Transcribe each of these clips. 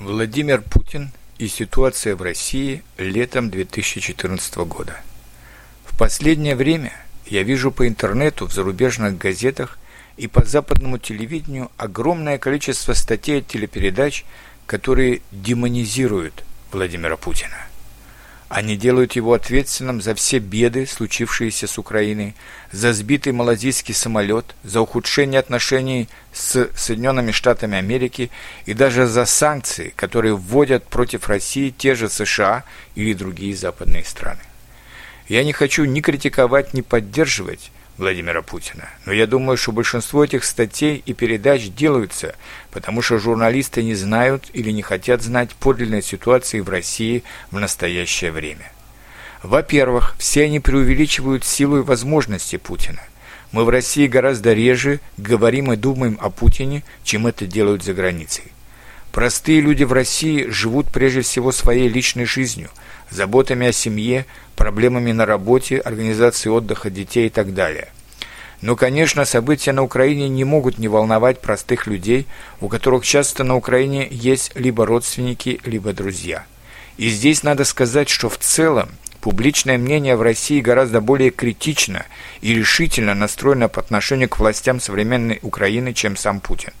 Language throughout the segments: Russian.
Владимир Путин и ситуация в России летом 2014 года. В последнее время я вижу по интернету, в зарубежных газетах и по западному телевидению огромное количество статей и телепередач, которые демонизируют Владимира Путина. Они делают его ответственным за все беды, случившиеся с Украиной, за сбитый малазийский самолет, за ухудшение отношений с Соединенными Штатами Америки и даже за санкции, которые вводят против России те же США или другие западные страны. Я не хочу ни критиковать, ни поддерживать Владимира Путина. Но я думаю, что большинство этих статей и передач делаются, потому что журналисты не знают или не хотят знать подлинной ситуации в России в настоящее время. Во-первых, все они преувеличивают силу и возможности Путина. Мы в России гораздо реже говорим и думаем о Путине, чем это делают за границей. Простые люди в России живут прежде всего своей личной жизнью, заботами о семье, проблемами на работе, организацией отдыха детей и так далее. Но, конечно, события на Украине не могут не волновать простых людей, у которых часто на Украине есть либо родственники, либо друзья. И здесь надо сказать, что в целом публичное мнение в России гораздо более критично и решительно настроено по отношению к властям современной Украины, чем сам Путин.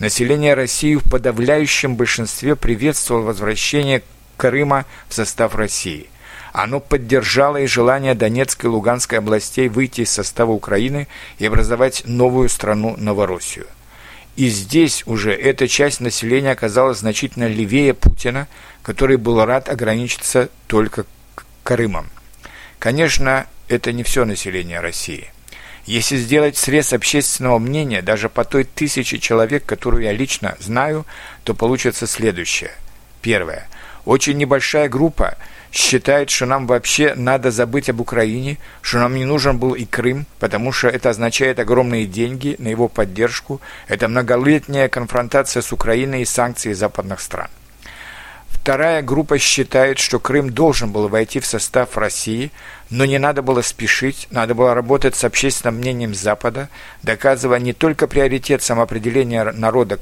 Население России в подавляющем большинстве приветствовало возвращение Крыма в состав России. Оно поддержало и желание Донецкой и Луганской областей выйти из состава Украины и образовать новую страну Новороссию. И здесь уже эта часть населения оказалась значительно левее Путина, который был рад ограничиться только Крымом. Конечно, это не все население России. Если сделать срез общественного мнения даже по той тысяче человек, которую я лично знаю, то получится следующее. Первое – очень небольшая группа считает, что нам вообще надо забыть об Украине, что нам не нужен был и Крым, потому что это означает огромные деньги на его поддержку, это многолетняя конфронтация с Украиной и санкции западных стран. Вторая группа считает, что Крым должен был войти в состав России, но не надо было спешить, надо было работать с общественным мнением Запада, доказывая не только приоритет самоопределения народа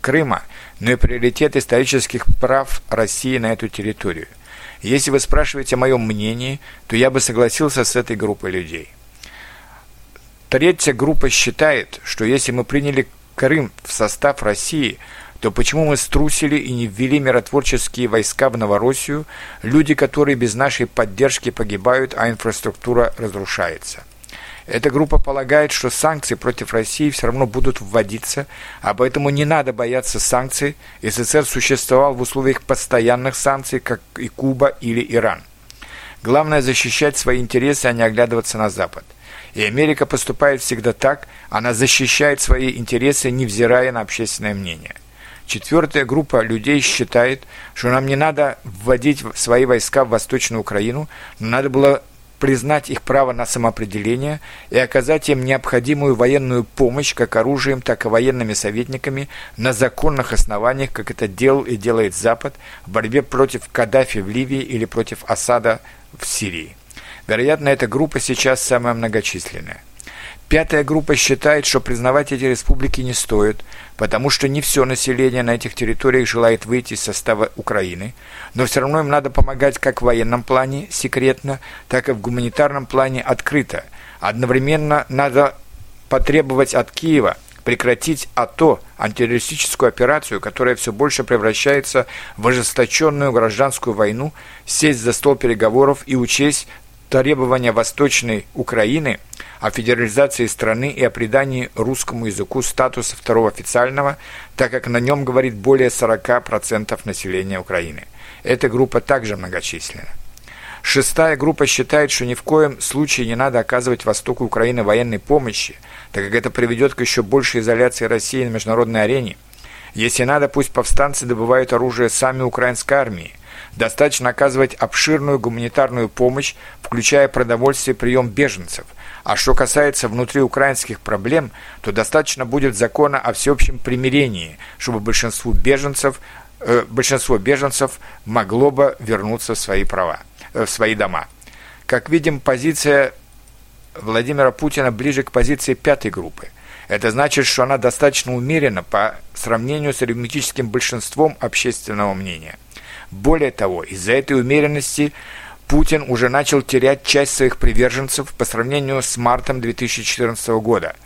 Крыма, но и приоритет исторических прав России на эту территорию. Если вы спрашиваете о моем мнении, то я бы согласился с этой группой людей. Третья группа считает, что если мы приняли Крым в состав России, то почему мы струсили и не ввели миротворческие войска в Новороссию, люди, которые без нашей поддержки погибают, а инфраструктура разрушается? Эта группа полагает, что санкции против России все равно будут вводиться, а поэтому не надо бояться санкций. СССР существовал в условиях постоянных санкций, как и Куба или Иран. Главное защищать свои интересы, а не оглядываться на Запад. И Америка поступает всегда так, она защищает свои интересы, невзирая на общественное мнение. Четвертая группа людей считает, что нам не надо вводить свои войска в Восточную Украину, но надо было признать их право на самоопределение и оказать им необходимую военную помощь как оружием, так и военными советниками на законных основаниях, как это делал и делает Запад в борьбе против Каддафи в Ливии или против Асада в Сирии. Вероятно, эта группа сейчас самая многочисленная. Пятая группа считает, что признавать эти республики не стоит, потому что не все население на этих территориях желает выйти из состава Украины, но все равно им надо помогать как в военном плане секретно, так и в гуманитарном плане открыто. Одновременно надо потребовать от Киева прекратить АТО, антитеррористическую операцию, которая все больше превращается в ожесточенную гражданскую войну, сесть за стол переговоров и учесть требования Восточной Украины о федерализации страны и о придании русскому языку статуса второго официального, так как на нем говорит более 40% населения Украины. Эта группа также многочисленна. Шестая группа считает, что ни в коем случае не надо оказывать Востоку Украины военной помощи, так как это приведет к еще большей изоляции России на международной арене. Если надо, пусть повстанцы добывают оружие сами украинской армии, Достаточно оказывать обширную гуманитарную помощь, включая продовольствие и прием беженцев. А что касается внутриукраинских проблем, то достаточно будет закона о всеобщем примирении, чтобы большинству беженцев, э, большинство беженцев могло бы вернуться в свои права, э, в свои дома. Как видим, позиция Владимира Путина ближе к позиции пятой группы – Это значит, что она достаточно умерена по сравнению с арифметическим большинством общественного мнения. Более того, из-за этой умеренности Путин уже начал терять часть своих приверженцев по сравнению с мартом 2014 года.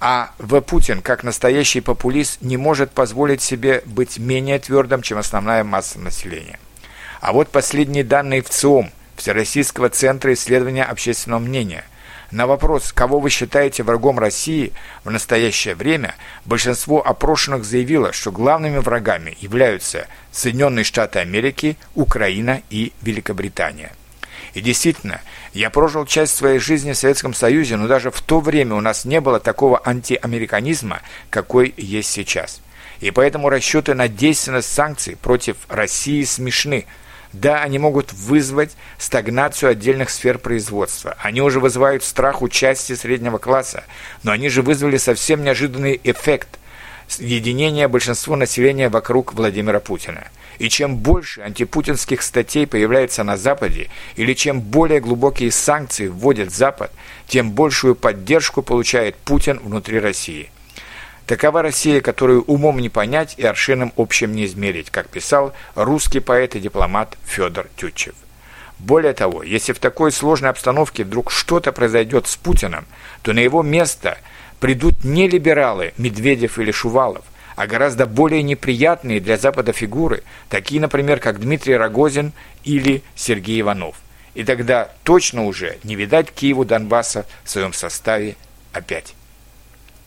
А В. Путин, как настоящий популист, не может позволить себе быть менее твердым, чем основная масса населения. А вот последние данные в ЦИОМ, Всероссийского центра исследования общественного мнения – на вопрос, кого вы считаете врагом России в настоящее время, большинство опрошенных заявило, что главными врагами являются Соединенные Штаты Америки, Украина и Великобритания. И действительно, я прожил часть своей жизни в Советском Союзе, но даже в то время у нас не было такого антиамериканизма, какой есть сейчас. И поэтому расчеты на действенность санкций против России смешны – да, они могут вызвать стагнацию отдельных сфер производства. Они уже вызывают страх участия среднего класса, но они же вызвали совсем неожиданный эффект – единения большинства населения вокруг Владимира Путина. И чем больше антипутинских статей появляется на Западе, или чем более глубокие санкции вводит Запад, тем большую поддержку получает Путин внутри России – Такова Россия, которую умом не понять и аршином общим не измерить, как писал русский поэт и дипломат Федор Тютчев. Более того, если в такой сложной обстановке вдруг что-то произойдет с Путиным, то на его место придут не либералы Медведев или Шувалов, а гораздо более неприятные для Запада фигуры, такие, например, как Дмитрий Рогозин или Сергей Иванов. И тогда точно уже не видать Киеву Донбасса в своем составе опять.